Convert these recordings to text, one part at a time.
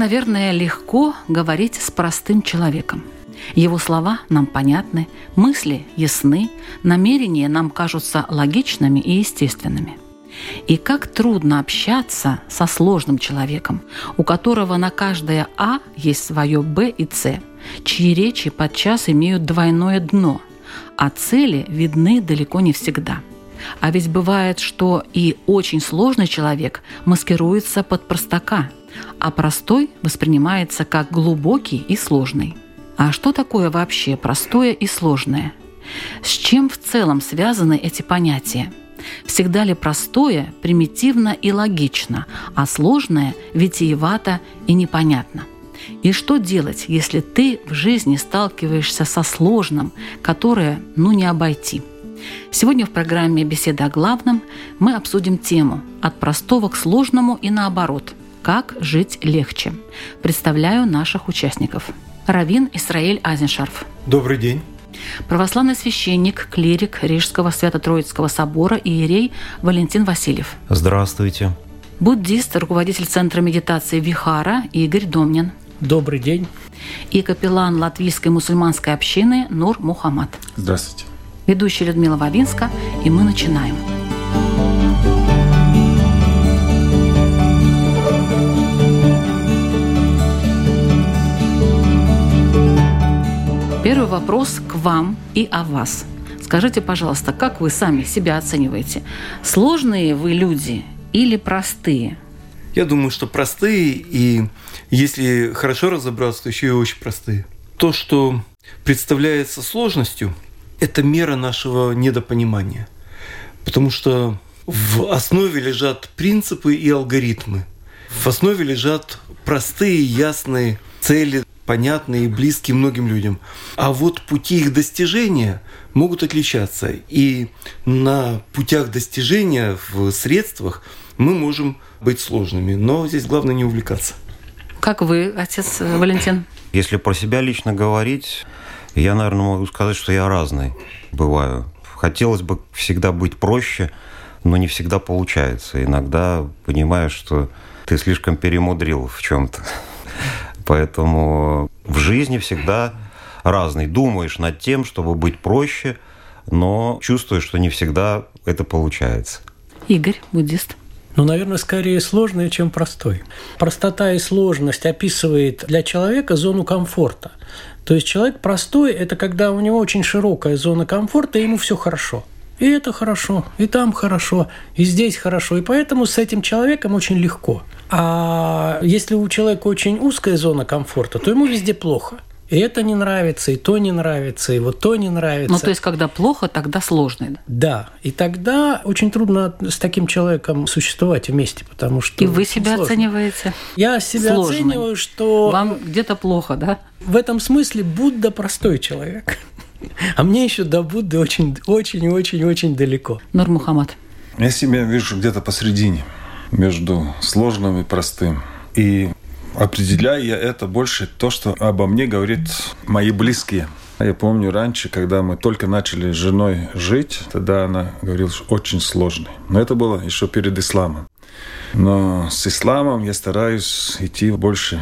Наверное, легко говорить с простым человеком. Его слова нам понятны, мысли ясны, намерения нам кажутся логичными и естественными. И как трудно общаться со сложным человеком, у которого на каждое «а» есть свое «б» и «с», чьи речи подчас имеют двойное дно – а цели видны далеко не всегда. А ведь бывает, что и очень сложный человек маскируется под простака, а простой воспринимается как глубокий и сложный. А что такое вообще простое и сложное? С чем в целом связаны эти понятия? Всегда ли простое примитивно и логично, а сложное витиевато и непонятно? И что делать, если ты в жизни сталкиваешься со сложным, которое ну не обойти? Сегодня в программе «Беседа о главном» мы обсудим тему «От простого к сложному и наоборот. Как жить легче». Представляю наших участников. Равин Исраиль Азеншарф. Добрый день. Православный священник, клирик Рижского Свято-Троицкого собора Иерей Валентин Васильев. Здравствуйте. Буддист, руководитель Центра медитации Вихара Игорь Домнин. Добрый день. И капеллан латвийской мусульманской общины Нур Мухаммад. Здравствуйте. Ведущая Людмила Вавинска, и мы начинаем. Первый вопрос к вам и о вас. Скажите, пожалуйста, как вы сами себя оцениваете? Сложные вы люди или простые? Я думаю, что простые, и если хорошо разобраться, то еще и очень простые. То, что представляется сложностью, это мера нашего недопонимания. Потому что в основе лежат принципы и алгоритмы. В основе лежат простые, ясные цели, понятные и близкие многим людям. А вот пути их достижения могут отличаться. И на путях достижения, в средствах мы можем быть сложными. Но здесь главное не увлекаться. Как вы, отец Валентин? Если про себя лично говорить, я, наверное, могу сказать, что я разный бываю. Хотелось бы всегда быть проще, но не всегда получается. Иногда понимаешь, что ты слишком перемудрил в чем-то. Поэтому в жизни всегда разный. Думаешь над тем, чтобы быть проще, но чувствуешь, что не всегда это получается. Игорь, буддист. Ну, наверное, скорее сложный, чем простой. Простота и сложность описывает для человека зону комфорта. То есть человек простой – это когда у него очень широкая зона комфорта, и ему все хорошо. И это хорошо, и там хорошо, и здесь хорошо. И поэтому с этим человеком очень легко. А если у человека очень узкая зона комфорта, то ему везде плохо – и это не нравится, и то не нравится, и вот то не нравится. Ну, то есть, когда плохо, тогда сложно. Да. И тогда очень трудно с таким человеком существовать вместе, потому что... И вы себя сложно. оцениваете? Я себя Сложный. оцениваю, что... Вам где-то плохо, да? В этом смысле Будда простой человек. А мне еще до Будды очень-очень-очень-очень далеко. Нур Мухаммад. Я себя вижу где-то посередине, между сложным и простым. И Определяю я это больше то, что обо мне говорит мои близкие. Я помню раньше, когда мы только начали с женой жить, тогда она говорила, что очень сложный. Но это было еще перед исламом. Но с исламом я стараюсь идти больше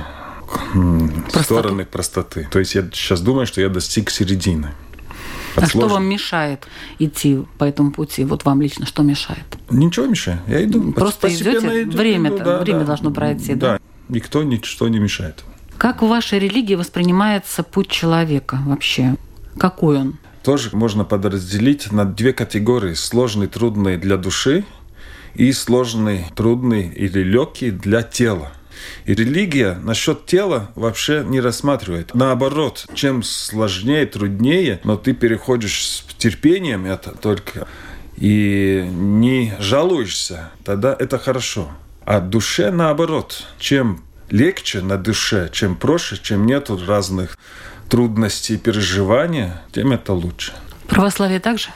в стороны простоты. То есть я сейчас думаю, что я достиг середины. А что вам мешает идти по этому пути? Вот вам лично что мешает? Ничего мешает. Я иду. Просто идете, иду, время, иду, да, время да, должно пройти. Да, да, никто ничто не мешает. Как в вашей религии воспринимается путь человека вообще? Какой он? Тоже можно подразделить на две категории. Сложный, трудный для души и сложный, трудный или легкий для тела. И религия насчет тела вообще не рассматривает. Наоборот, чем сложнее, труднее, но ты переходишь с терпением это только и не жалуешься, тогда это хорошо. А душе наоборот. Чем легче на душе, чем проще, чем нету разных трудностей и переживаний, тем это лучше. Православие также?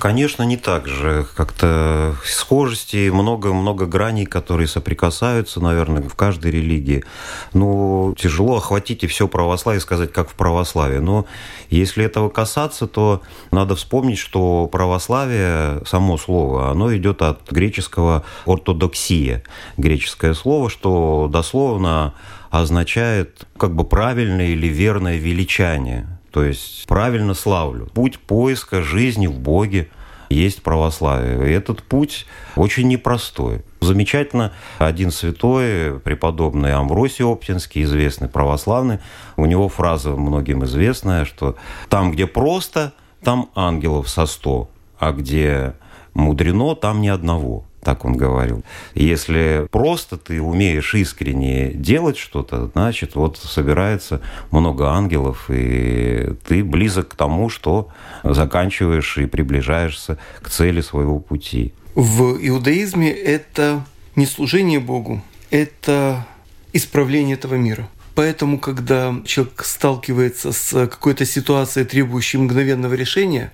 Конечно, не так же. Как-то схожести, много-много граней, которые соприкасаются, наверное, в каждой религии. Ну, тяжело охватить и все православие сказать, как в православии. Но если этого касаться, то надо вспомнить, что православие, само слово, оно идет от греческого ортодоксия. Греческое слово, что дословно означает как бы правильное или верное величание. То есть правильно славлю. Путь поиска жизни в Боге есть православие. И этот путь очень непростой. Замечательно, один святой, преподобный Амвросий Оптинский, известный православный, у него фраза многим известная, что там, где просто, там ангелов со сто, а где мудрено, там ни одного так он говорил. Если просто ты умеешь искренне делать что-то, значит, вот собирается много ангелов, и ты близок к тому, что заканчиваешь и приближаешься к цели своего пути. В иудаизме это не служение Богу, это исправление этого мира. Поэтому, когда человек сталкивается с какой-то ситуацией, требующей мгновенного решения,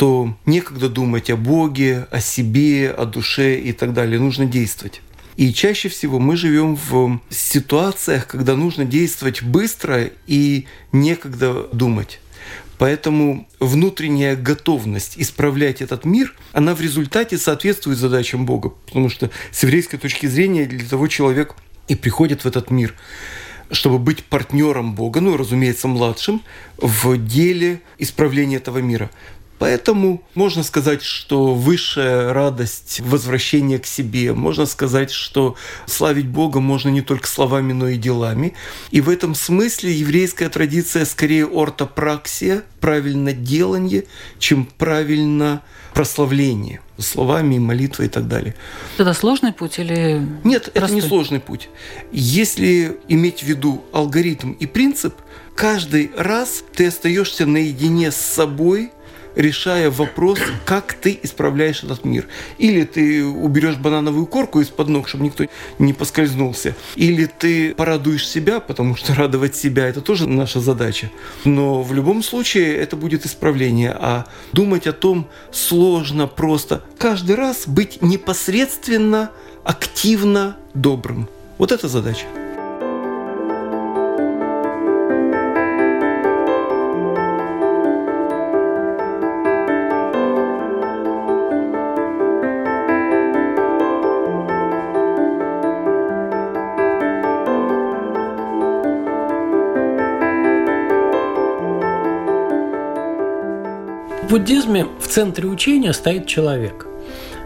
то некогда думать о Боге, о себе, о душе и так далее. Нужно действовать. И чаще всего мы живем в ситуациях, когда нужно действовать быстро и некогда думать. Поэтому внутренняя готовность исправлять этот мир, она в результате соответствует задачам Бога. Потому что с еврейской точки зрения для того человек и приходит в этот мир, чтобы быть партнером Бога, ну, разумеется, младшим, в деле исправления этого мира. Поэтому можно сказать, что высшая радость возвращения к себе. Можно сказать, что славить Бога можно не только словами, но и делами. И в этом смысле еврейская традиция скорее ортопраксия, правильно делание, чем правильно прославление словами, молитвой и так далее. Это сложный путь или Нет, простой? это не сложный путь. Если иметь в виду алгоритм и принцип, каждый раз ты остаешься наедине с собой – решая вопрос, как ты исправляешь этот мир. Или ты уберешь банановую корку из-под ног, чтобы никто не поскользнулся. Или ты порадуешь себя, потому что радовать себя – это тоже наша задача. Но в любом случае это будет исправление. А думать о том сложно просто. Каждый раз быть непосредственно, активно добрым. Вот это задача. Буддизме в центре учения стоит человек.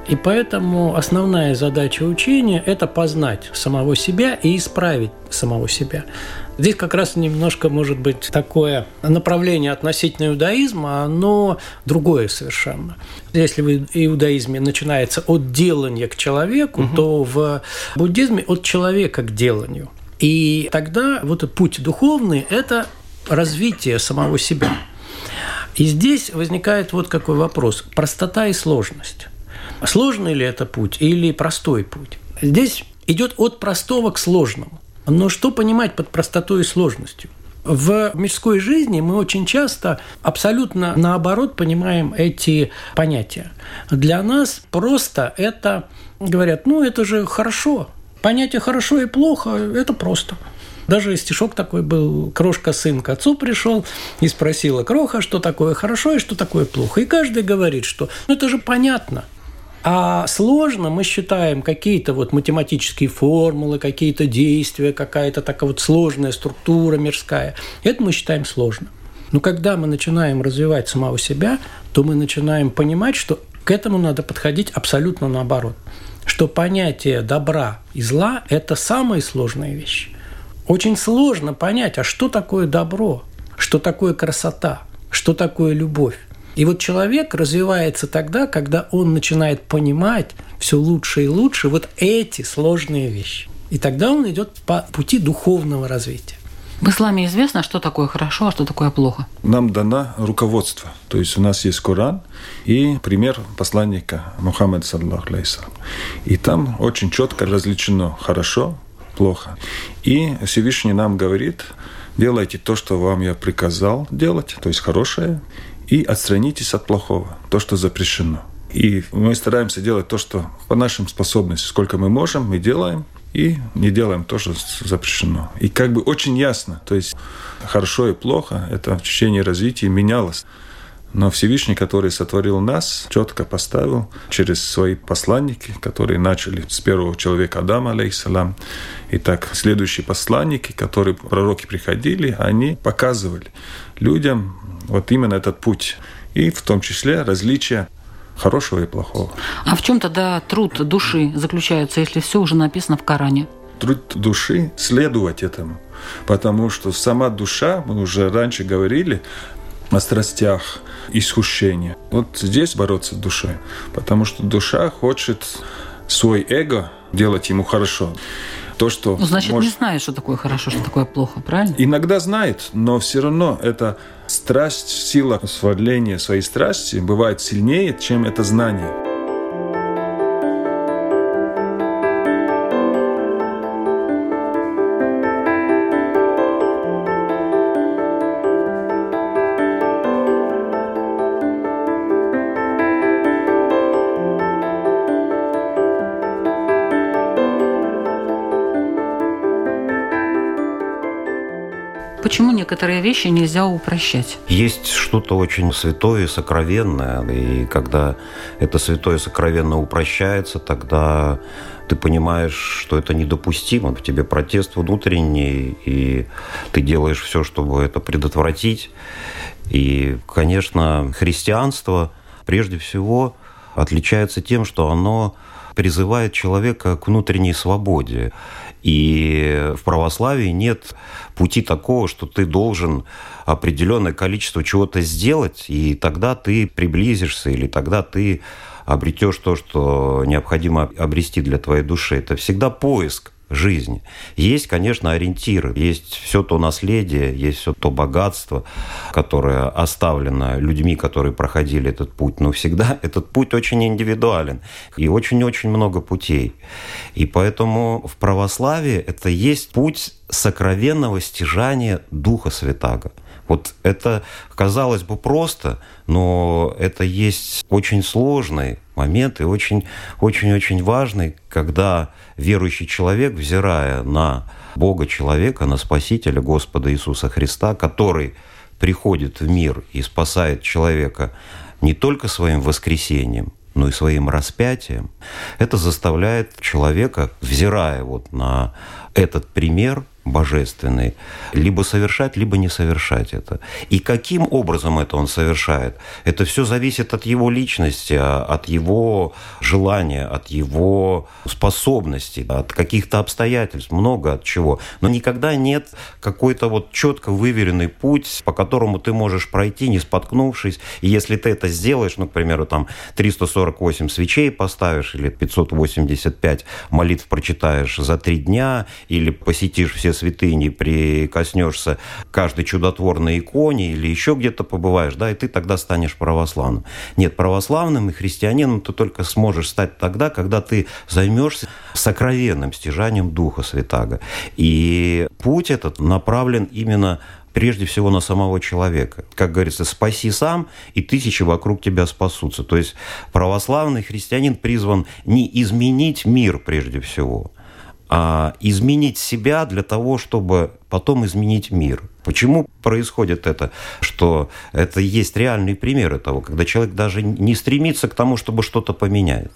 И поэтому основная задача учения – это познать самого себя и исправить самого себя. Здесь как раз немножко может быть такое направление относительно иудаизма, оно другое совершенно. Если в иудаизме начинается от делания к человеку, угу. то в буддизме от человека к деланию. И тогда вот этот путь духовный – это развитие самого себя. И здесь возникает вот какой вопрос. Простота и сложность. Сложный ли это путь или простой путь? Здесь идет от простого к сложному. Но что понимать под простотой и сложностью? В мирской жизни мы очень часто абсолютно наоборот понимаем эти понятия. Для нас просто это, говорят, ну это же хорошо. Понятие хорошо и плохо – это просто. Даже стишок такой был, крошка сын к отцу пришел и спросила, кроха, что такое хорошо и что такое плохо. И каждый говорит, что ну это же понятно. А сложно мы считаем какие-то вот математические формулы, какие-то действия, какая-то такая вот сложная структура мирская. Это мы считаем сложно. Но когда мы начинаем развивать самого себя, то мы начинаем понимать, что к этому надо подходить абсолютно наоборот. Что понятие добра и зла – это самые сложные вещи. Очень сложно понять, а что такое добро, что такое красота, что такое любовь. И вот человек развивается тогда, когда он начинает понимать все лучше и лучше вот эти сложные вещи. И тогда он идет по пути духовного развития. В исламе известно, что такое хорошо, а что такое плохо. Нам дано руководство. То есть у нас есть Коран и пример посланника Мухаммада, саллаху. И там очень четко различено хорошо, плохо. И Всевышний нам говорит, делайте то, что вам я приказал делать, то есть хорошее, и отстранитесь от плохого, то, что запрещено. И мы стараемся делать то, что по нашим способностям, сколько мы можем, мы делаем, и не делаем то, что запрещено. И как бы очень ясно, то есть хорошо и плохо, это в течение развития менялось. Но Всевышний, который сотворил нас, четко поставил через свои посланники, которые начали с первого человека Адама, алейхиссалам. И так следующие посланники, которые пророки приходили, они показывали людям вот именно этот путь. И в том числе различия хорошего и плохого. А в чем тогда труд души заключается, если все уже написано в Коране? Труд души – следовать этому. Потому что сама душа, мы уже раньше говорили, о страстях, искушения. Вот здесь бороться с душой, потому что душа хочет свой эго делать ему хорошо. То, что ну, значит, может... не знает, что такое хорошо, что такое плохо, правильно? Иногда знает, но все равно это страсть, сила сверления своей страсти бывает сильнее, чем это знание. Некоторые вещи нельзя упрощать? Есть что-то очень святое сокровенное, и когда это святое и сокровенно упрощается, тогда ты понимаешь, что это недопустимо, в тебе протест внутренний, и ты делаешь все, чтобы это предотвратить. И, конечно, христианство прежде всего отличается тем, что оно призывает человека к внутренней свободе. И в православии нет пути такого, что ты должен определенное количество чего-то сделать, и тогда ты приблизишься, или тогда ты обретешь то, что необходимо обрести для твоей души. Это всегда поиск жизни. Есть, конечно, ориентиры, есть все то наследие, есть все то богатство, которое оставлено людьми, которые проходили этот путь. Но всегда этот путь очень индивидуален и очень-очень много путей. И поэтому в православии это есть путь сокровенного стяжания Духа Святаго. Вот это, казалось бы, просто, но это есть очень сложный момент и очень-очень-очень важный, когда верующий человек, взирая на Бога человека, на Спасителя Господа Иисуса Христа, который приходит в мир и спасает человека не только своим воскресением, но и своим распятием, это заставляет человека, взирая вот на этот пример, божественный, либо совершать, либо не совершать это. И каким образом это он совершает? Это все зависит от его личности, от его желания, от его способностей, от каких-то обстоятельств, много от чего. Но никогда нет какой-то вот четко выверенный путь, по которому ты можешь пройти, не споткнувшись. И если ты это сделаешь, ну, к примеру, там 348 свечей поставишь или 585 молитв прочитаешь за три дня, или посетишь все святыни, прикоснешься каждой чудотворной иконе или еще где-то побываешь, да, и ты тогда станешь православным. Нет, православным и христианином ты только сможешь стать тогда, когда ты займешься сокровенным стяжанием Духа Святаго. И путь этот направлен именно прежде всего на самого человека. Как говорится, спаси сам, и тысячи вокруг тебя спасутся. То есть православный христианин призван не изменить мир прежде всего, а изменить себя для того, чтобы потом изменить мир. Почему происходит это? Что это есть реальный пример того, когда человек даже не стремится к тому, чтобы что-то поменять.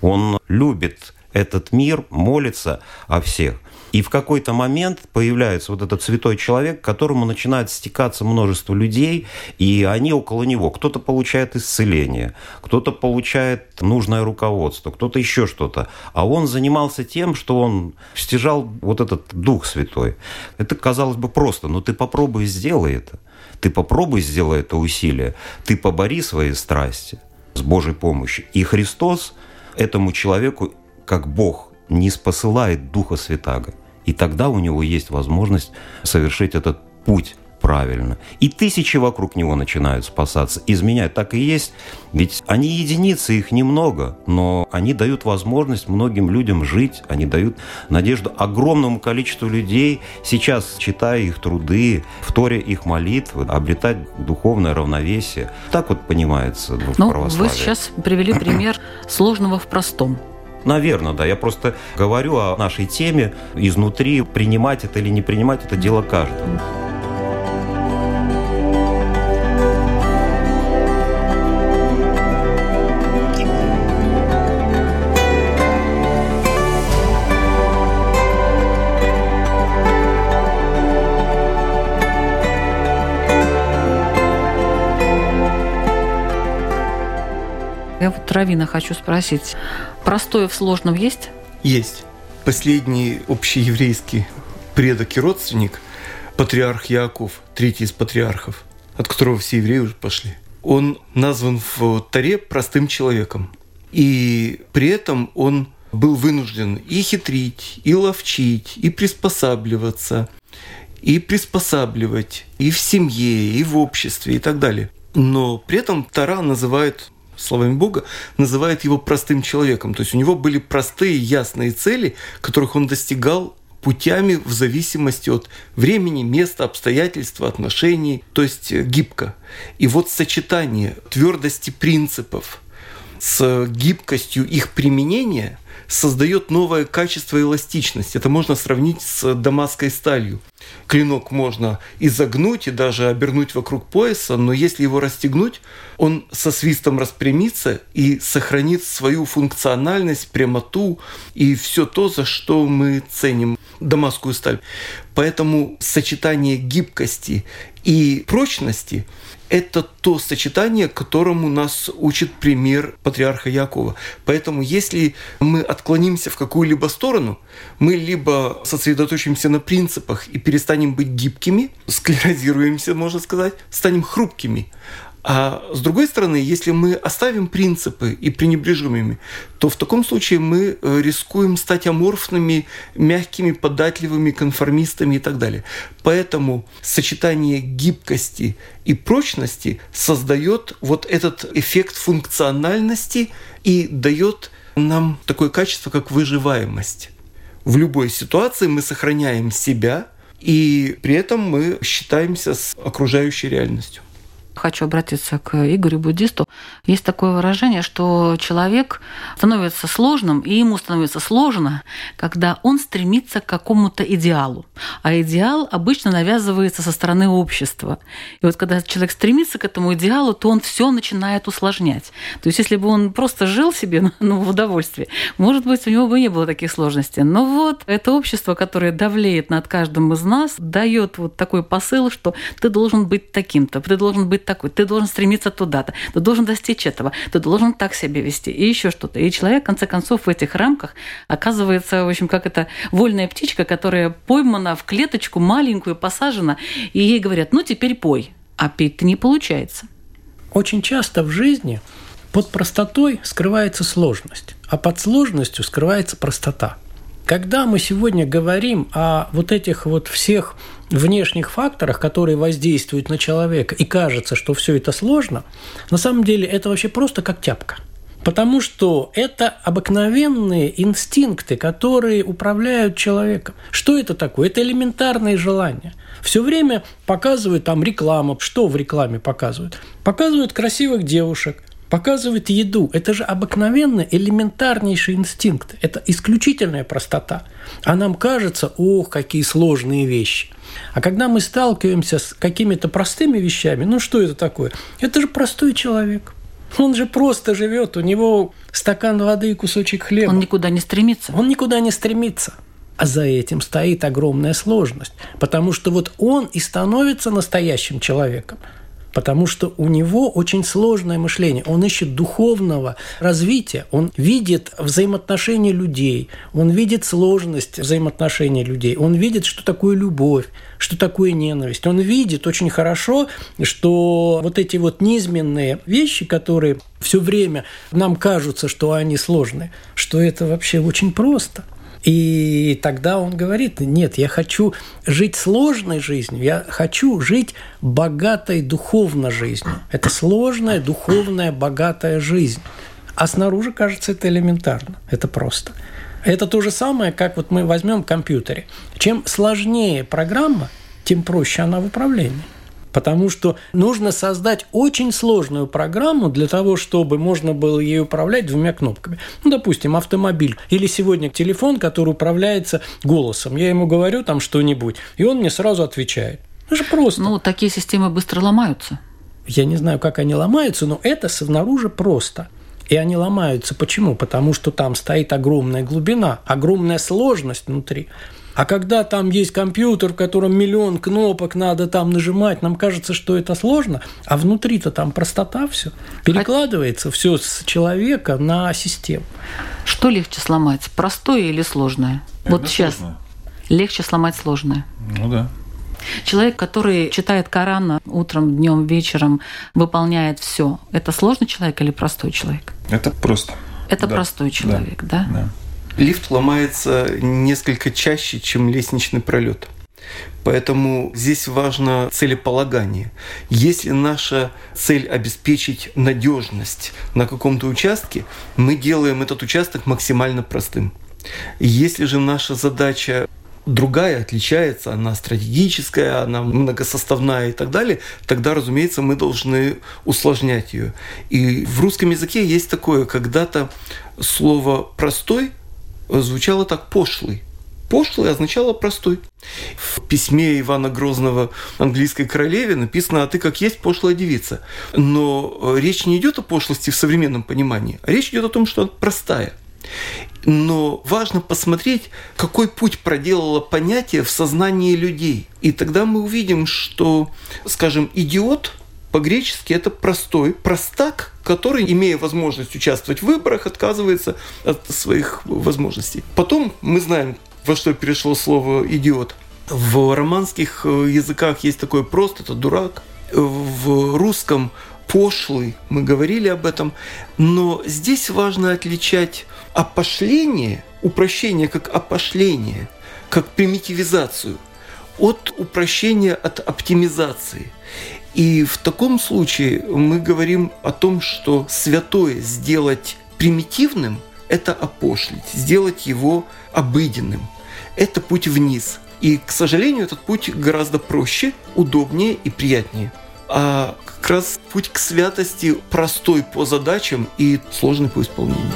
Он любит этот мир, молится о всех. И в какой-то момент появляется вот этот святой человек, к которому начинает стекаться множество людей, и они около него. Кто-то получает исцеление, кто-то получает нужное руководство, кто-то еще что-то. А он занимался тем, что он стяжал вот этот Дух Святой. Это, казалось бы, просто, но ты попробуй сделай это. Ты попробуй сделай это усилие. Ты побори свои страсти с Божьей помощью. И Христос этому человеку, как Бог, не спосылает Духа Святаго И тогда у него есть возможность совершить этот путь правильно. И тысячи вокруг него начинают спасаться. Изменять так и есть. Ведь они единицы, их немного, но они дают возможность многим людям жить, они дают надежду огромному количеству людей, сейчас, читая их труды, вторя их молитвы, обретать духовное равновесие. Так вот понимается в ну, православии. Вы сейчас привели пример сложного в простом. Наверное, да. Я просто говорю о нашей теме изнутри. Принимать это или не принимать, это дело каждого. Я вот Равина хочу спросить, простое в сложном есть? Есть. Последний общееврейский предок и родственник, патриарх Яков, третий из патриархов, от которого все евреи уже пошли, он назван в Таре простым человеком. И при этом он был вынужден и хитрить, и ловчить, и приспосабливаться, и приспосабливать и в семье, и в обществе, и так далее. Но при этом Тара называет словами Бога, называет его простым человеком. То есть у него были простые, ясные цели, которых он достигал путями в зависимости от времени, места, обстоятельств, отношений, то есть э, гибко. И вот сочетание твердости принципов с гибкостью их применения создает новое качество эластичности. Это можно сравнить с дамасской сталью. Клинок можно изогнуть и даже обернуть вокруг пояса, но если его расстегнуть, он со свистом распрямится и сохранит свою функциональность, прямоту и все то, за что мы ценим дамасскую сталь. Поэтому сочетание гибкости и прочности это то сочетание, которому нас учит пример патриарха Якова. Поэтому если мы отклонимся в какую-либо сторону, мы либо сосредоточимся на принципах и перестанем быть гибкими, склерозируемся, можно сказать, станем хрупкими. А с другой стороны, если мы оставим принципы и пренебрежим ими, то в таком случае мы э, рискуем стать аморфными, мягкими, податливыми, конформистами и так далее. Поэтому сочетание гибкости и прочности создает вот этот эффект функциональности и дает нам такое качество, как выживаемость. В любой ситуации мы сохраняем себя, и при этом мы считаемся с окружающей реальностью хочу обратиться к Игорю Буддисту. Есть такое выражение, что человек становится сложным, и ему становится сложно, когда он стремится к какому-то идеалу. А идеал обычно навязывается со стороны общества. И вот когда человек стремится к этому идеалу, то он все начинает усложнять. То есть если бы он просто жил себе ну, в удовольствии, может быть, у него бы не было таких сложностей. Но вот это общество, которое давлеет над каждым из нас, дает вот такой посыл, что ты должен быть таким-то, ты должен быть такой, ты должен стремиться туда-то, ты должен достичь этого, ты должен так себя вести и еще что-то. И человек, в конце концов, в этих рамках оказывается, в общем, как это вольная птичка, которая поймана в клеточку маленькую, посажена, и ей говорят, ну теперь пой, а петь-то не получается. Очень часто в жизни под простотой скрывается сложность, а под сложностью скрывается простота. Когда мы сегодня говорим о вот этих вот всех внешних факторах, которые воздействуют на человека, и кажется, что все это сложно, на самом деле это вообще просто как тяпка. Потому что это обыкновенные инстинкты, которые управляют человеком. Что это такое? Это элементарные желания. Все время показывают там рекламу. Что в рекламе показывают? Показывают красивых девушек, показывает еду. Это же обыкновенный, элементарнейший инстинкт. Это исключительная простота. А нам кажется, ох, какие сложные вещи. А когда мы сталкиваемся с какими-то простыми вещами, ну что это такое? Это же простой человек. Он же просто живет, у него стакан воды и кусочек хлеба. Он никуда не стремится. Он никуда не стремится. А за этим стоит огромная сложность, потому что вот он и становится настоящим человеком потому что у него очень сложное мышление. Он ищет духовного развития, он видит взаимоотношения людей, он видит сложность взаимоотношений людей, он видит, что такое любовь, что такое ненависть. Он видит очень хорошо, что вот эти вот низменные вещи, которые все время нам кажутся, что они сложные, что это вообще очень просто – И тогда он говорит, нет, я хочу жить сложной жизнью, я хочу жить богатой духовной жизнью. Это сложная, духовная, богатая жизнь. А снаружи, кажется, это элементарно, это просто. Это то же самое, как вот мы возьмем в компьютере. Чем сложнее программа, тем проще она в управлении. Потому что нужно создать очень сложную программу для того, чтобы можно было ей управлять двумя кнопками. Ну, допустим, автомобиль или сегодня телефон, который управляется голосом. Я ему говорю там что-нибудь, и он мне сразу отвечает. Это же просто. Ну, такие системы быстро ломаются. Я не знаю, как они ломаются, но это снаружи просто. И они ломаются. Почему? Потому что там стоит огромная глубина, огромная сложность внутри. А когда там есть компьютер, в котором миллион кнопок надо там нажимать, нам кажется, что это сложно, а внутри-то там простота все. Перекладывается все с человека на систему. Что легче сломать, простое или сложное? Это вот сейчас сложно. легче сломать сложное. Ну да. Человек, который читает Коран утром, днем, вечером, выполняет все, это сложный человек или простой человек? Это просто. Это Да. простой человек, да? Да. Лифт ломается несколько чаще, чем лестничный пролет. Поэтому здесь важно целеполагание. Если наша цель обеспечить надежность на каком-то участке, мы делаем этот участок максимально простым. Если же наша задача другая, отличается, она стратегическая, она многосоставная и так далее, тогда, разумеется, мы должны усложнять ее. И в русском языке есть такое, когда-то слово «простой» звучало так «пошлый». Пошлый означало простой. В письме Ивана Грозного английской королеве написано «А ты как есть пошлая девица». Но э, речь не идет о пошлости в современном понимании, а речь идет о том, что она простая. Но важно посмотреть, какой путь проделало понятие в сознании людей. И тогда мы увидим, что, скажем, идиот по-гречески это простой, простак, который, имея возможность участвовать в выборах, отказывается от своих возможностей. Потом мы знаем, во что перешло слово «идиот». В романских э, языках есть такое «прост», это «дурак». В русском пошлый, мы говорили об этом, но здесь важно отличать опошление, упрощение как опошление, как примитивизацию, от упрощения, от оптимизации. И в таком случае мы говорим о том, что святое сделать примитивным – это опошлить, сделать его обыденным. Это путь вниз. И, к сожалению, этот путь гораздо проще, удобнее и приятнее. А как раз путь к святости простой по задачам и сложный по исполнению.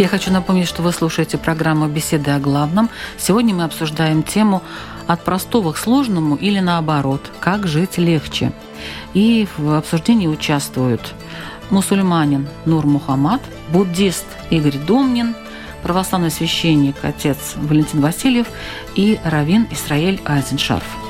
Я хочу напомнить, что вы слушаете программу «Беседы о главном». Сегодня мы обсуждаем тему «От простого к сложному» или наоборот «Как жить легче». И в обсуждении участвуют мусульманин Нур Мухаммад, буддист Игорь Домнин, православный священник отец Валентин Васильев и раввин Исраэль Айзеншарф.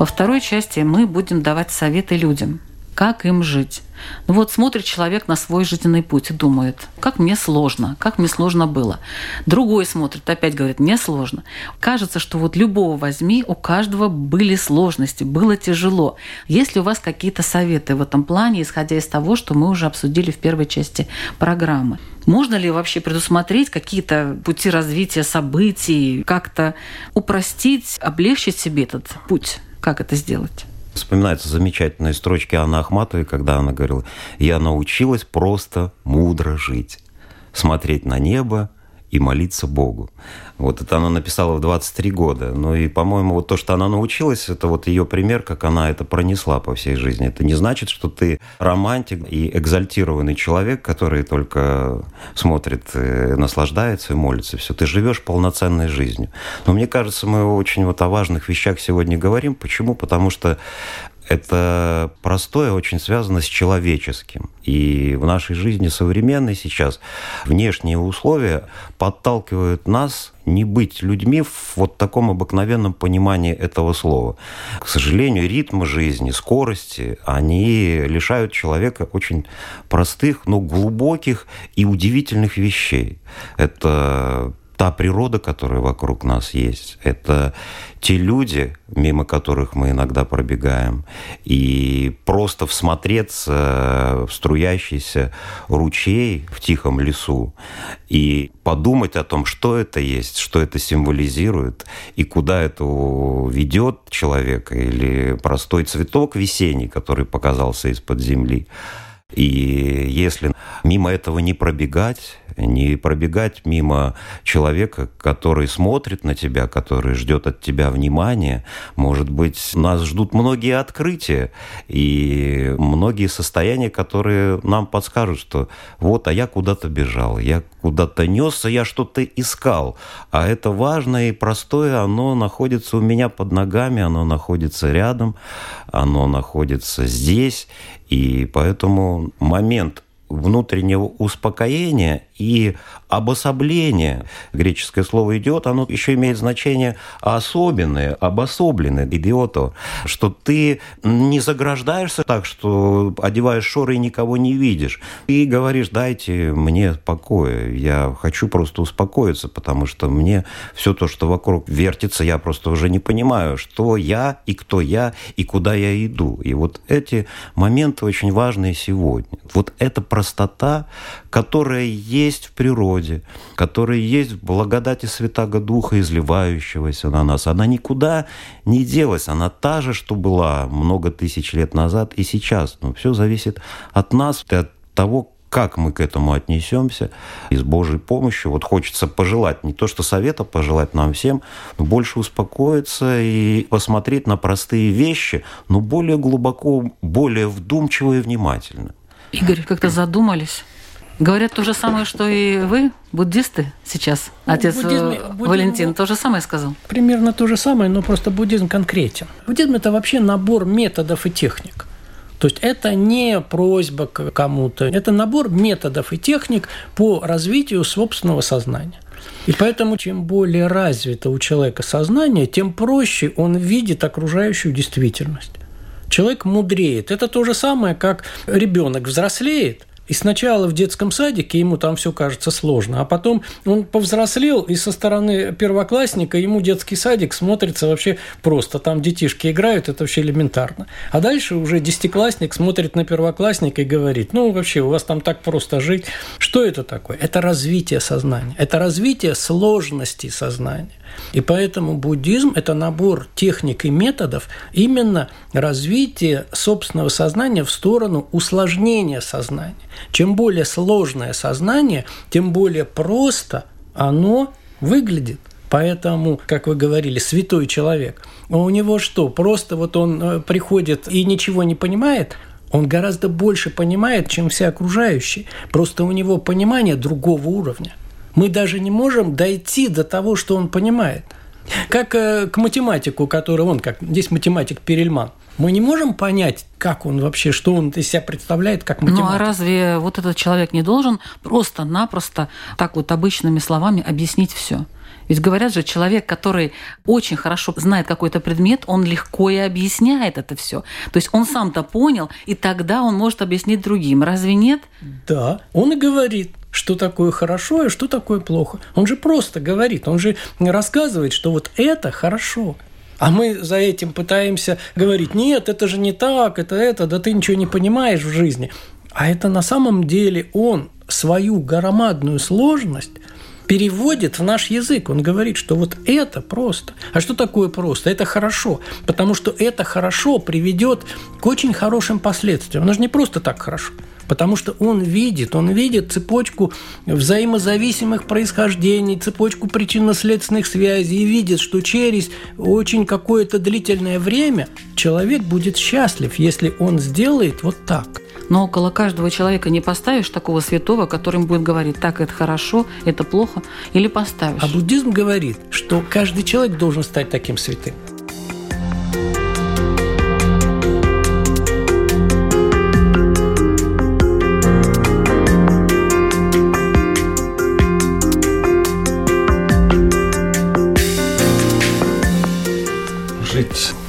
Во второй части мы будем давать советы людям, как им жить. Ну вот смотрит человек на свой жизненный путь и думает, как мне сложно, как мне сложно было. Другой смотрит, опять говорит, мне сложно. Кажется, что вот любого возьми, у каждого были сложности, было тяжело. Есть ли у вас какие-то советы в этом плане, исходя из того, что мы уже обсудили в первой части программы? Можно ли вообще предусмотреть какие-то пути развития событий, как-то упростить, облегчить себе этот путь? Как это сделать? Вспоминаются замечательные строчки Анны Ахматовой, когда она говорила, «Я научилась просто мудро жить, смотреть на небо и молиться Богу». Вот это она написала в 23 года. Ну и, по-моему, вот то, что она научилась, это вот ее пример, как она это пронесла по всей жизни. Это не значит, что ты романтик и экзальтированный человек, который только смотрит, э, наслаждается и молится. Все, ты живешь полноценной жизнью. Но мне кажется, мы очень вот о важных вещах сегодня говорим. Почему? Потому что Это простое очень связано с человеческим. И в нашей жизни современной сейчас внешние условия подталкивают нас не быть людьми в вот таком обыкновенном понимании этого слова. К сожалению, ритмы жизни, скорости, они лишают человека очень простых, но глубоких и удивительных вещей. Это та природа, которая вокруг нас есть, это те люди, мимо которых мы иногда пробегаем, и просто всмотреться в струящийся ручей в тихом лесу и подумать о том, что это есть, что это символизирует, и куда это ведет человека, или простой цветок весенний, который показался из-под земли. И если мимо этого не пробегать, не пробегать мимо человека, который смотрит на тебя, который ждет от тебя внимания. Может быть, нас ждут многие открытия и многие состояния, которые нам подскажут, что вот, а я куда-то бежал, я куда-то несся, я что-то искал. А это важное и простое, оно находится у меня под ногами, оно находится рядом, оно находится здесь. И поэтому момент внутреннего успокоения и обособления. Греческое слово идет, оно еще имеет значение особенное, обособленное, идиото, что ты не заграждаешься так, что одеваешь шоры и никого не видишь. И говоришь, дайте мне покоя, я хочу просто успокоиться, потому что мне все то, что вокруг вертится, я просто уже не понимаю, что я и кто я и куда я иду. И вот эти моменты очень важные сегодня. Вот эта простота, которая есть в природе, которая есть в благодати Святаго Духа, изливающегося на нас. Она никуда не делась, она та же, что была много тысяч лет назад и сейчас. Но все зависит от нас, от того, как мы к этому отнесемся и с Божьей помощью. Вот хочется пожелать, не то что совета пожелать нам всем, но больше успокоиться и посмотреть на простые вещи, но более глубоко, более вдумчиво и внимательно. Игорь, как-то задумались. Говорят то же самое, что и вы, буддисты сейчас. Ну, Отец э, Валентин буддизм, то же самое сказал. Примерно то же самое, но просто буддизм конкретен. Буддизм – это вообще набор методов и техник. То есть это не просьба к кому-то, это набор методов и техник по развитию собственного сознания. И поэтому чем более развито у человека сознание, тем проще он видит окружающую действительность. Человек мудреет. Это то же самое, как ребенок взрослеет, и сначала в детском садике ему там все кажется сложно, а потом он повзрослел, и со стороны первоклассника ему детский садик смотрится вообще просто. Там детишки играют, это вообще элементарно. А дальше уже десятиклассник смотрит на первоклассника и говорит, ну вообще у вас там так просто жить. Что это такое? Это развитие сознания. Это развитие сложности сознания. И поэтому буддизм – это набор техник и методов именно развития собственного сознания в сторону усложнения сознания. Чем более сложное сознание, тем более просто оно выглядит. Поэтому, как вы говорили, святой человек, у него что, просто вот он э, приходит и ничего не понимает, он гораздо больше понимает, чем все окружающие. Просто у него понимание другого уровня. Мы даже не можем дойти до того, что он понимает. Как э, к математику, который он, как здесь математик Перельман. Мы не можем понять, как он вообще, что он из себя представляет, как математик. Ну а разве вот этот человек не должен просто-напросто так вот обычными словами объяснить все? Ведь говорят же, человек, который очень хорошо знает какой-то предмет, он легко и объясняет это все. То есть он сам-то понял, и тогда он может объяснить другим. Разве нет? Да, он и говорит что такое хорошо и что такое плохо. Он же просто говорит, он же рассказывает, что вот это хорошо. А мы за этим пытаемся говорить, нет, это же не так, это это, да ты ничего не понимаешь в жизни. А это на самом деле он свою громадную сложность переводит в наш язык. Он говорит, что вот это просто. А что такое просто? Это хорошо. Потому что это хорошо приведет к очень хорошим последствиям. Оно же не просто так хорошо потому что он видит, он видит цепочку взаимозависимых происхождений, цепочку причинно-следственных связей и видит, что через очень какое-то длительное время человек будет счастлив, если он сделает вот так. Но около каждого человека не поставишь такого святого, которым будет говорить, так, это хорошо, это плохо, или поставишь. А буддизм говорит, что каждый человек должен стать таким святым.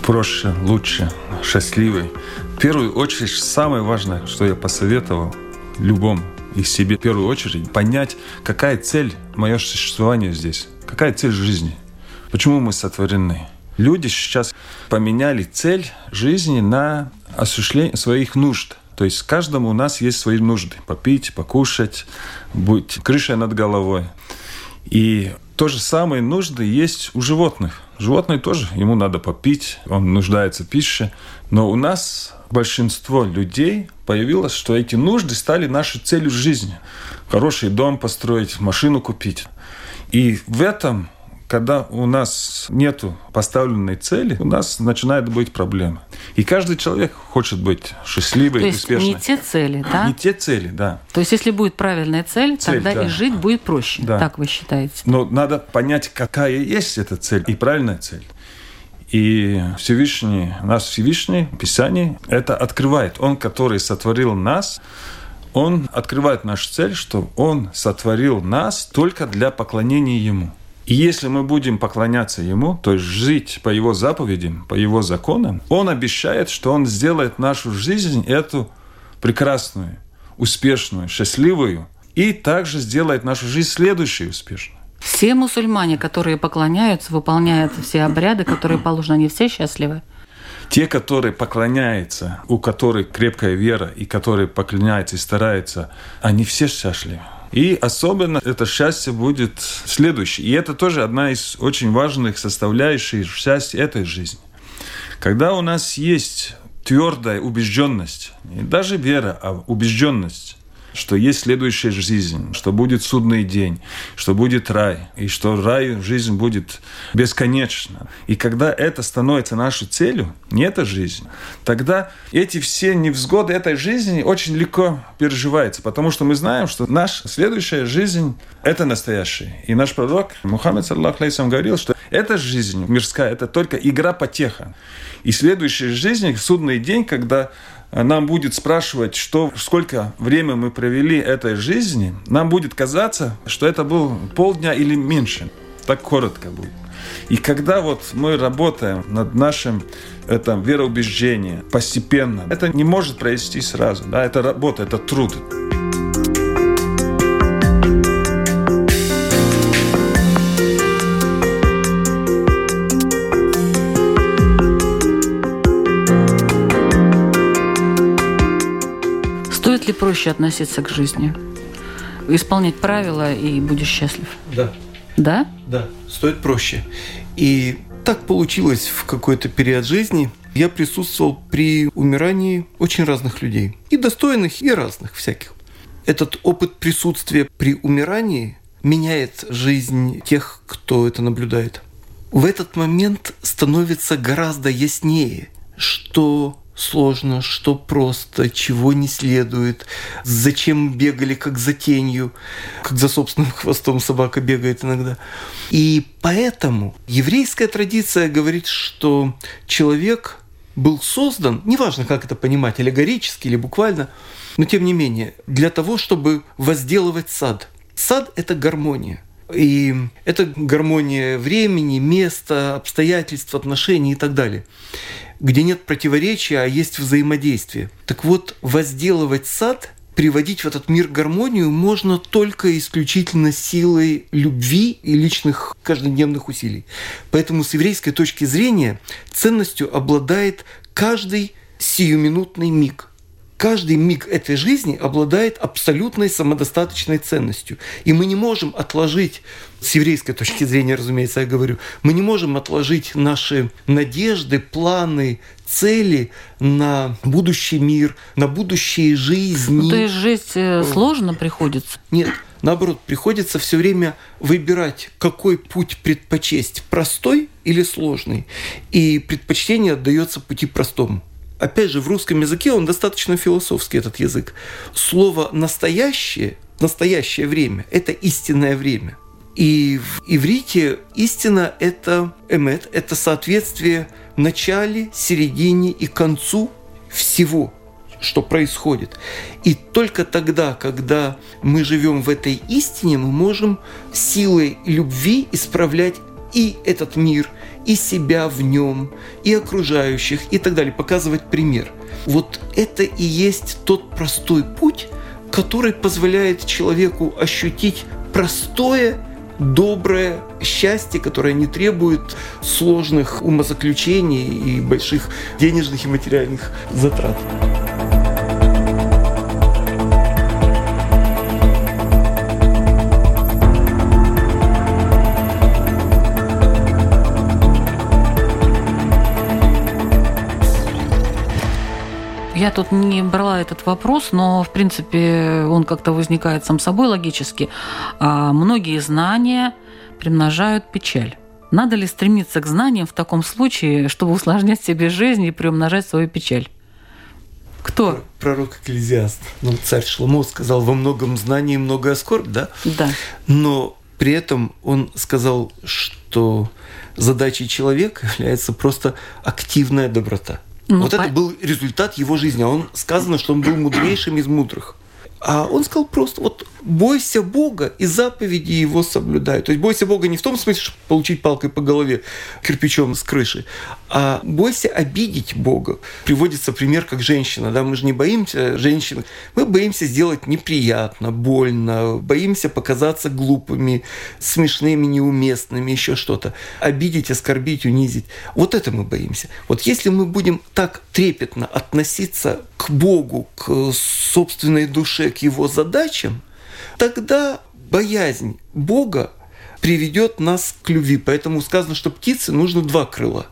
Проще, лучше, счастливой. В первую очередь, самое важное, что я посоветовал любому из себе, в первую очередь, понять, какая цель мое существования здесь, какая цель жизни, почему мы сотворены. Люди сейчас поменяли цель жизни на осуществление своих нужд. То есть каждому у нас есть свои нужды. Попить, покушать, быть крышей над головой. И то же самое нужды есть у животных. Животные тоже, ему надо попить, он нуждается в пище. Но у нас большинство людей появилось, что эти нужды стали нашей целью жизни. Хороший дом построить, машину купить. И в этом когда у нас нет поставленной цели, у нас начинает быть проблема. И каждый человек хочет быть счастливым, успешным. не те цели, да? Не те цели, да. То есть если будет правильная цель, Цель, тогда да. и жить будет проще. Да. Так вы считаете? Но надо понять, какая есть эта цель и правильная цель. И Всевышний, наш Всевышний, Писание, это открывает. Он, который сотворил нас, он открывает нашу цель, что он сотворил нас только для поклонения Ему. И если мы будем поклоняться Ему, то есть жить по Его заповедям, по Его законам, Он обещает, что Он сделает нашу жизнь эту прекрасную, успешную, счастливую, и также сделает нашу жизнь следующей успешной. Все мусульмане, которые поклоняются, выполняют все обряды, которые положены, они все счастливы. Те, которые поклоняются, у которых крепкая вера, и которые поклоняются и стараются, они все счастливы. И особенно это счастье будет следующее. И это тоже одна из очень важных составляющих счастья этой жизни. Когда у нас есть твердая убежденность, не даже вера, а убежденность, что есть следующая жизнь, что будет судный день, что будет рай, и что рай, жизнь будет бесконечна. И когда это становится нашей целью, не эта жизнь, тогда эти все невзгоды этой жизни очень легко переживаются, потому что мы знаем, что наша следующая жизнь – это настоящая. И наш пророк Мухаммед, саллаху говорил, что эта жизнь мирская – это только игра потеха. И следующая жизнь, судный день, когда нам будет спрашивать, что, сколько время мы провели этой жизни, нам будет казаться, что это был полдня или меньше. Так коротко будет. И когда вот мы работаем над нашим это, вероубеждением постепенно, это не может произойти сразу. Да? Это работа, это труд. Проще относиться к жизни? Исполнять правила и будешь счастлив. Да. Да? Да, стоит проще. И так получилось в какой-то период жизни. Я присутствовал при умирании очень разных людей. И достойных, и разных всяких. Этот опыт присутствия при умирании меняет жизнь тех, кто это наблюдает. В этот момент становится гораздо яснее, что сложно, что просто, чего не следует, зачем бегали как за тенью, как за собственным хвостом собака бегает иногда. И поэтому еврейская традиция говорит, что человек был создан, неважно, как это понимать, аллегорически или буквально, но тем не менее, для того, чтобы возделывать сад. Сад – это гармония. И это гармония времени, места, обстоятельств, отношений и так далее где нет противоречия, а есть взаимодействие. Так вот, возделывать сад, приводить в этот мир гармонию можно только исключительно силой любви и личных каждодневных усилий. Поэтому с еврейской точки зрения ценностью обладает каждый сиюминутный миг. Каждый миг этой жизни обладает абсолютной самодостаточной ценностью. И мы не можем отложить, с еврейской точки зрения, разумеется, я говорю, мы не можем отложить наши надежды, планы, цели на будущий мир, на будущие жизни. Ну, то есть жить э, сложно приходится? Нет, наоборот, приходится все время выбирать, какой путь предпочесть, простой или сложный. И предпочтение отдается пути простому. Опять же, в русском языке он достаточно философский, этот язык. Слово «настоящее», «настоящее время» – это истинное время. И в иврите истина – это эмет, это соответствие начале, середине и концу всего, что происходит. И только тогда, когда мы живем в этой истине, мы можем силой любви исправлять и этот мир, и себя в нем, и окружающих, и так далее, показывать пример. Вот это и есть тот простой путь, который позволяет человеку ощутить простое, доброе счастье, которое не требует сложных умозаключений и больших денежных и материальных затрат. Я тут не брала этот вопрос, но, в принципе, он как-то возникает сам собой логически. А многие знания примножают печаль. Надо ли стремиться к знаниям в таком случае, чтобы усложнять себе жизнь и приумножать свою печаль? Кто? Пророк Экклезиаст. Ну, царь Шломо сказал, во многом знании много скорбь, да? Да. Но при этом он сказал, что задачей человека является просто активная доброта – ну, вот по... это был результат его жизни. А он сказано, что он был мудрейшим из мудрых. А он сказал просто, вот бойся Бога и заповеди Его соблюдай. То есть бойся Бога не в том смысле, чтобы получить палкой по голове кирпичом с крыши, а бойся обидеть Бога. Приводится пример, как женщина. Да? Мы же не боимся женщины. Мы боимся сделать неприятно, больно, боимся показаться глупыми, смешными, неуместными, еще что-то. Обидеть, оскорбить, унизить. Вот это мы боимся. Вот если мы будем так трепетно относиться к Богу, к собственной душе, к Его задачам, тогда боязнь Бога приведет нас к любви. Поэтому сказано, что птице нужно два крыла,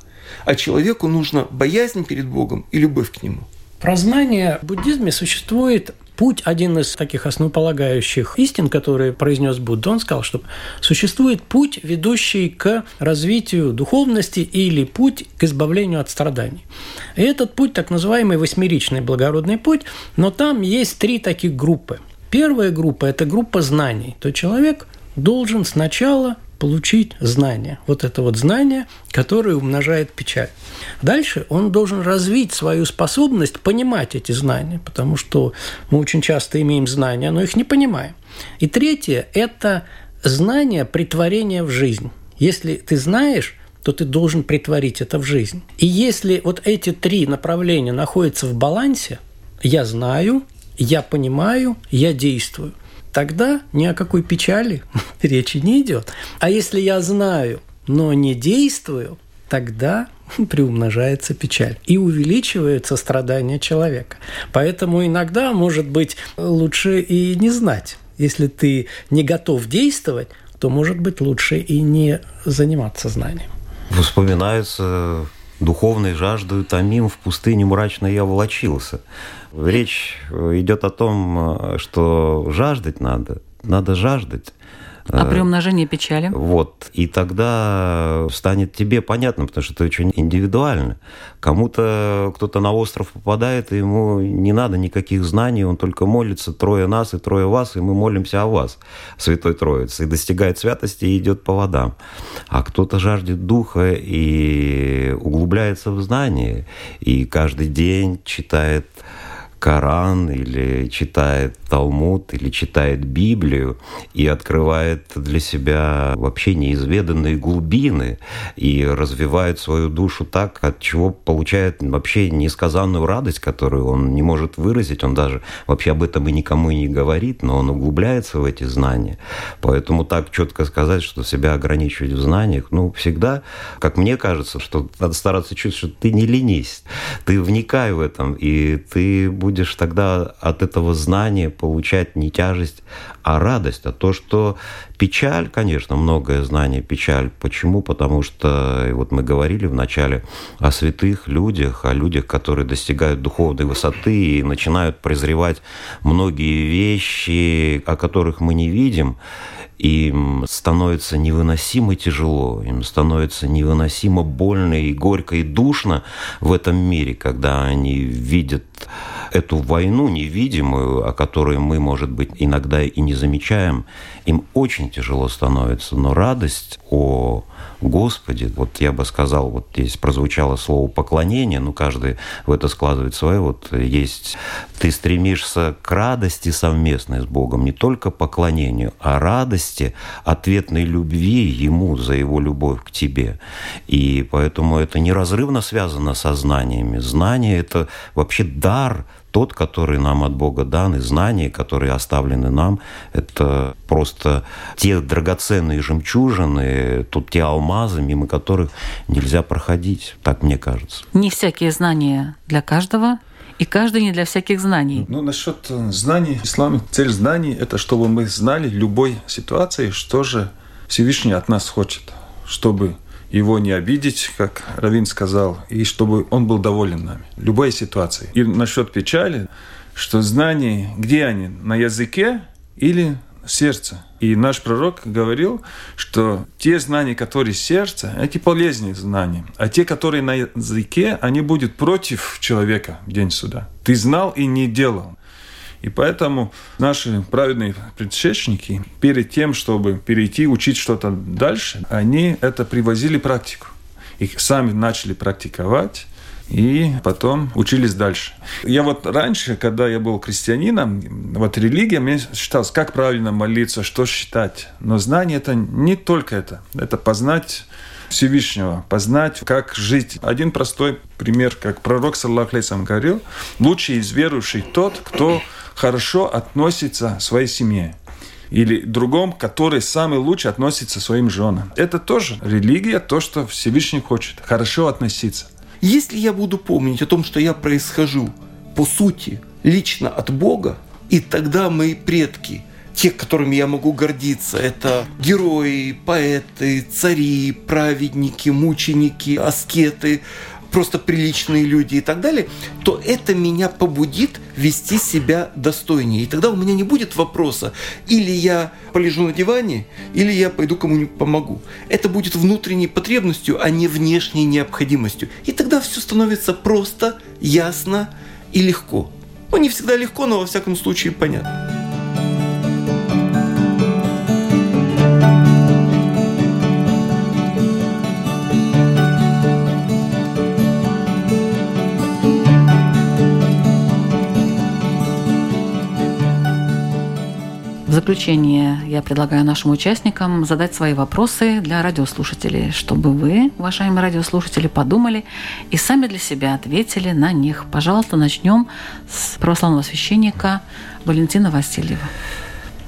а человеку нужно боязнь перед Богом и любовь к Нему. Про знание в буддизме существует путь, один из таких основополагающих истин, которые произнес Будда, он сказал, что существует путь, ведущий к развитию духовности или путь к избавлению от страданий. И этот путь, так называемый восьмеричный благородный путь, но там есть три таких группы. Первая группа – это группа знаний. То человек должен сначала получить знание. Вот это вот знание, которое умножает печаль. Дальше он должен развить свою способность понимать эти знания, потому что мы очень часто имеем знания, но их не понимаем. И третье – это знание притворения в жизнь. Если ты знаешь, то ты должен притворить это в жизнь. И если вот эти три направления находятся в балансе, я знаю, я понимаю, я действую – тогда ни о какой печали речи не идет. А если я знаю, но не действую, тогда приумножается печаль и увеличивается страдание человека. Поэтому иногда, может быть, лучше и не знать. Если ты не готов действовать, то, может быть, лучше и не заниматься знанием. Вспоминаются духовной жаждой томим в пустыне мрачно я волочился. Речь идет о том, что жаждать надо, надо жаждать. А при умножении печали? Вот. И тогда станет тебе понятно, потому что это очень индивидуально. Кому-то кто-то на остров попадает, и ему не надо никаких знаний, он только молится трое нас и трое вас, и мы молимся о вас, Святой Троице, и достигает святости и идет по водам. А кто-то жаждет духа и углубляется в знание, и каждый день читает Коран или читает Талмуд или читает Библию и открывает для себя вообще неизведанные глубины и развивает свою душу так, от чего получает вообще несказанную радость, которую он не может выразить, он даже вообще об этом и никому не говорит, но он углубляется в эти знания. Поэтому так четко сказать, что себя ограничивать в знаниях, ну, всегда, как мне кажется, что надо стараться чувствовать, что ты не ленись, ты вникай в этом, и ты будешь тогда от этого знания получать не тяжесть, а радость. А то, что печаль, конечно, многое знание печаль. Почему? Потому что, вот мы говорили вначале о святых людях, о людях, которые достигают духовной высоты и начинают презревать многие вещи, о которых мы не видим им становится невыносимо тяжело, им становится невыносимо больно и горько и душно в этом мире, когда они видят эту войну невидимую, о которой мы, может быть, иногда и не замечаем, им очень тяжело становится. Но радость о Господе, вот я бы сказал, вот здесь прозвучало слово поклонение, ну каждый в это складывает свое, вот есть, ты стремишься к радости совместной с Богом, не только поклонению, а радости, ответной любви Ему за Его любовь к тебе. И поэтому это неразрывно связано со знаниями. Знание – это вообще дар – тот, который нам от Бога дан, и знания, которые оставлены нам, это просто те драгоценные жемчужины, тут те алмазы, мимо которых нельзя проходить, так мне кажется. Не всякие знания для каждого, и каждый не для всяких знаний. Ну, насчет э, знаний, ислам, цель знаний – это чтобы мы знали в любой ситуации, что же Всевышний от нас хочет, чтобы его не обидеть, как Равин сказал, и чтобы он был доволен нами. Любой ситуации. И насчет печали, что знания, где они? На языке или сердце? И наш пророк говорил, что те знания, которые сердце, эти полезные знания. А те, которые на языке, они будут против человека в день суда. Ты знал и не делал. И поэтому наши праведные предшественники, перед тем, чтобы перейти, учить что-то дальше, они это привозили практику. Их сами начали практиковать, и потом учились дальше. Я вот раньше, когда я был крестьянином, вот религия, мне считалось, как правильно молиться, что считать. Но знание это не только это. Это познать Всевышнего, познать, как жить. Один простой пример, как пророк, саллаху говорил, лучший из верующих тот, кто хорошо относится своей семье или другом, который самый лучше относится своим женам. Это тоже религия, то, что Всевышний хочет. Хорошо относиться. Если я буду помнить о том, что я происхожу по сути лично от Бога, и тогда мои предки, те, которыми я могу гордиться, это герои, поэты, цари, праведники, мученики, аскеты, просто приличные люди и так далее, то это меня побудит вести себя достойнее. И тогда у меня не будет вопроса, или я полежу на диване, или я пойду кому-нибудь помогу. Это будет внутренней потребностью, а не внешней необходимостью. И тогда все становится просто, ясно и легко. Ну, не всегда легко, но во всяком случае понятно. Заключение я предлагаю нашим участникам задать свои вопросы для радиослушателей, чтобы вы, уважаемые радиослушатели, подумали и сами для себя ответили на них. Пожалуйста, начнем с православного священника Валентина Васильева.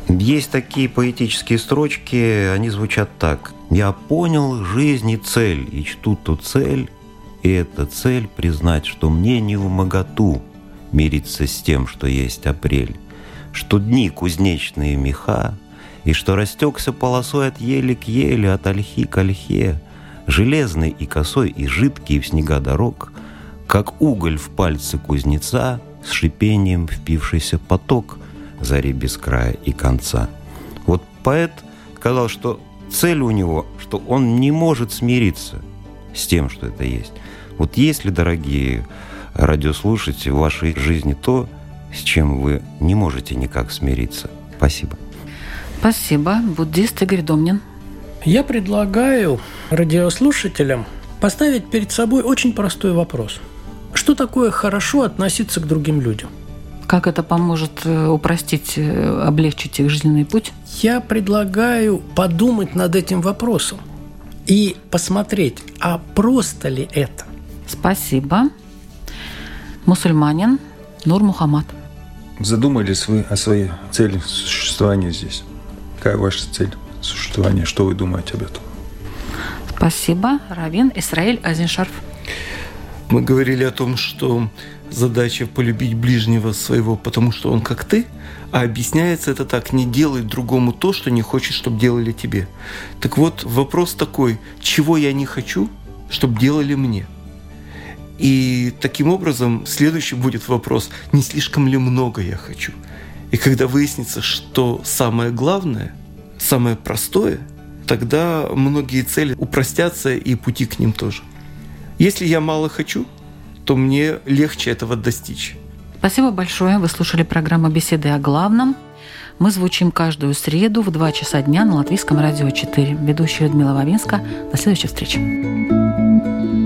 Есть такие поэтические строчки, они звучат так. «Я понял жизнь и цель, и чту ту цель, и эта цель признать, что мне не в моготу мириться с тем, что есть апрель что дни кузнечные меха, и что растекся полосой от ели к еле, от ольхи к ольхе, железный и косой и жидкий в снега дорог, как уголь в пальце кузнеца с шипением впившийся поток зари без края и конца. Вот поэт сказал, что цель у него, что он не может смириться с тем, что это есть. Вот есть ли, дорогие радиослушатели, в вашей жизни то, с чем вы не можете никак смириться. Спасибо. Спасибо. Буддист Игорь Домнин. Я предлагаю радиослушателям поставить перед собой очень простой вопрос. Что такое хорошо относиться к другим людям? Как это поможет э, упростить, э, облегчить их жизненный путь? Я предлагаю подумать над этим вопросом и посмотреть, а просто ли это. Спасибо. Мусульманин Нур Мухаммад. Задумались вы о своей цели существования здесь? Какая ваша цель существования? Что вы думаете об этом? Спасибо. Равин Исраиль Азиншарф. Мы говорили о том, что задача полюбить ближнего своего, потому что он как ты, а объясняется это так, не делай другому то, что не хочешь, чтобы делали тебе. Так вот, вопрос такой, чего я не хочу, чтобы делали мне – и таким образом следующий будет вопрос, не слишком ли много я хочу. И когда выяснится, что самое главное, самое простое, тогда многие цели упростятся и пути к ним тоже. Если я мало хочу, то мне легче этого достичь. Спасибо большое. Вы слушали программу «Беседы о главном». Мы звучим каждую среду в 2 часа дня на Латвийском радио 4. Ведущая Людмила Вавинска. До следующей встречи.